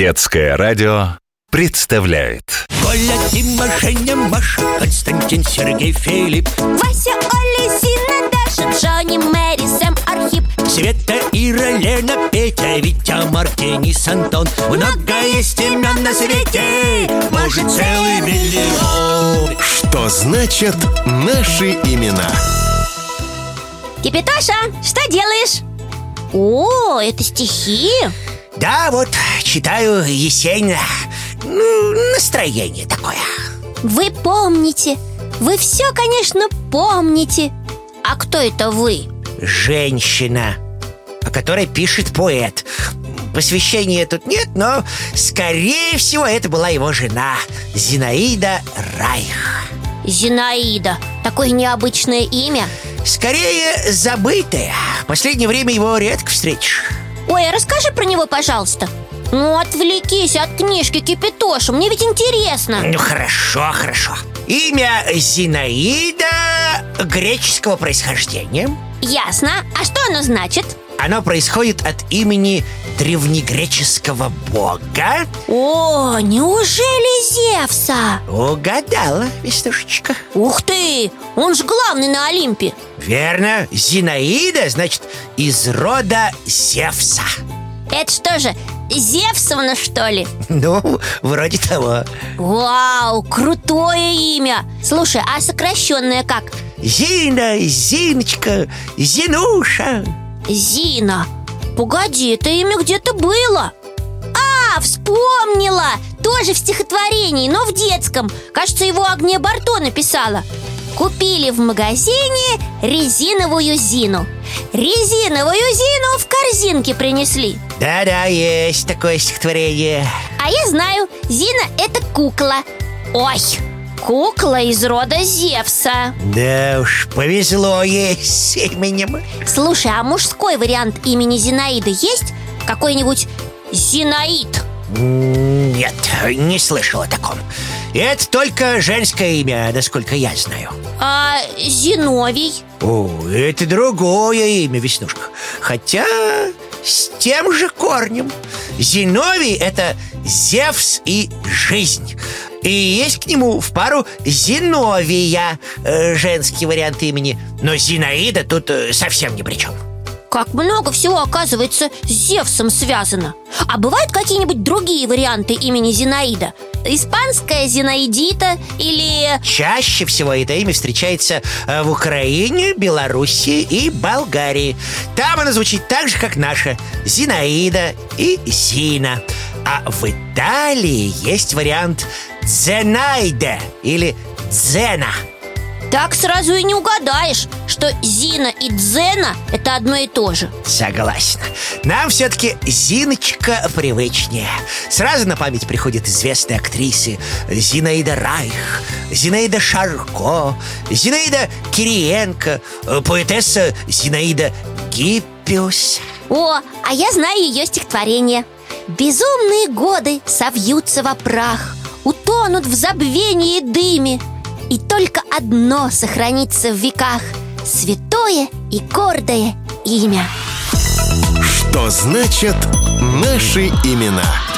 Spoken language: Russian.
Детское радио представляет. Коля, Дима, Женя, Маша, Константин, Сергей, Филипп, Вася, Оля, Зина, Даша, Джонни, Мэри, Сэм, Архип. Света, Ира, Лена, Петя, Витя, Мартинис, Антон Много есть имен на свете, может целый миллион. Что значит наши имена? Кипятоша, что делаешь? О, это стихи Да, вот, читаю Есенина Ну, настроение такое. Вы помните. Вы все, конечно, помните. А кто это вы? Женщина, о которой пишет поэт. Посвящения тут нет, но, скорее всего, это была его жена Зинаида Райх. Зинаида. Такое необычное имя. Скорее, забытое. В последнее время его редко встретишь Ой, а расскажи про него, пожалуйста. Ну, отвлекись от книжки Кипятоша Мне ведь интересно. Ну, хорошо, хорошо. Имя Зинаида греческого происхождения. Ясно, а что оно значит? Оно происходит от имени древнегреческого бога. О, неужели Зевса? Угадала, Веснушечка. Ух ты, он же главный на Олимпе. Верно, Зинаида, значит, из рода Зевса. Это что же, Зевсовна, что ли? Ну, вроде того. Вау, крутое имя. Слушай, а сокращенное как? Зина, Зиночка, Зинуша Зина Погоди, это имя где-то было. А, вспомнила! Тоже в стихотворении, но в детском. Кажется, его Агния Барто написала. Купили в магазине резиновую Зину. Резиновую Зину в корзинке принесли. Да-да, есть такое стихотворение. А я знаю, Зина это кукла. Ой, кукла из рода Зевса. Да уж, повезло ей с именем Слушай, а мужской вариант имени Зинаиды есть? Какой-нибудь Зинаид? Нет, не слышал о таком. Это только женское имя, насколько я знаю. А Зиновий? О, это другое имя, Веснушка. Хотя с тем же корнем. Зиновий – это Зевс и жизнь И есть к нему в пару Зиновия э, Женский вариант имени Но Зинаида тут э, совсем ни при чем Как много всего, оказывается, с Зевсом связано А бывают какие-нибудь другие варианты имени Зинаида? Испанская Зинаидита или... Чаще всего это имя встречается э, в Украине, Белоруссии и Болгарии. Там оно звучит так же, как наша Зинаида и Зина. А в Италии есть вариант Дзенайде или Дзена. Так сразу и не угадаешь, что Зина и Дзена – это одно и то же Согласен. Нам все-таки Зиночка привычнее. Сразу на память приходят известные актрисы Зинаида Райх, Зинаида Шарко, Зинаида Кириенко, э, поэтесса Зинаида Гиппиус. О, а я знаю ее стихотворение Безумные годы совьются во прах Утонут в забвении и дыме И только одно сохранится в веках Святое и гордое имя Что значит наши имена?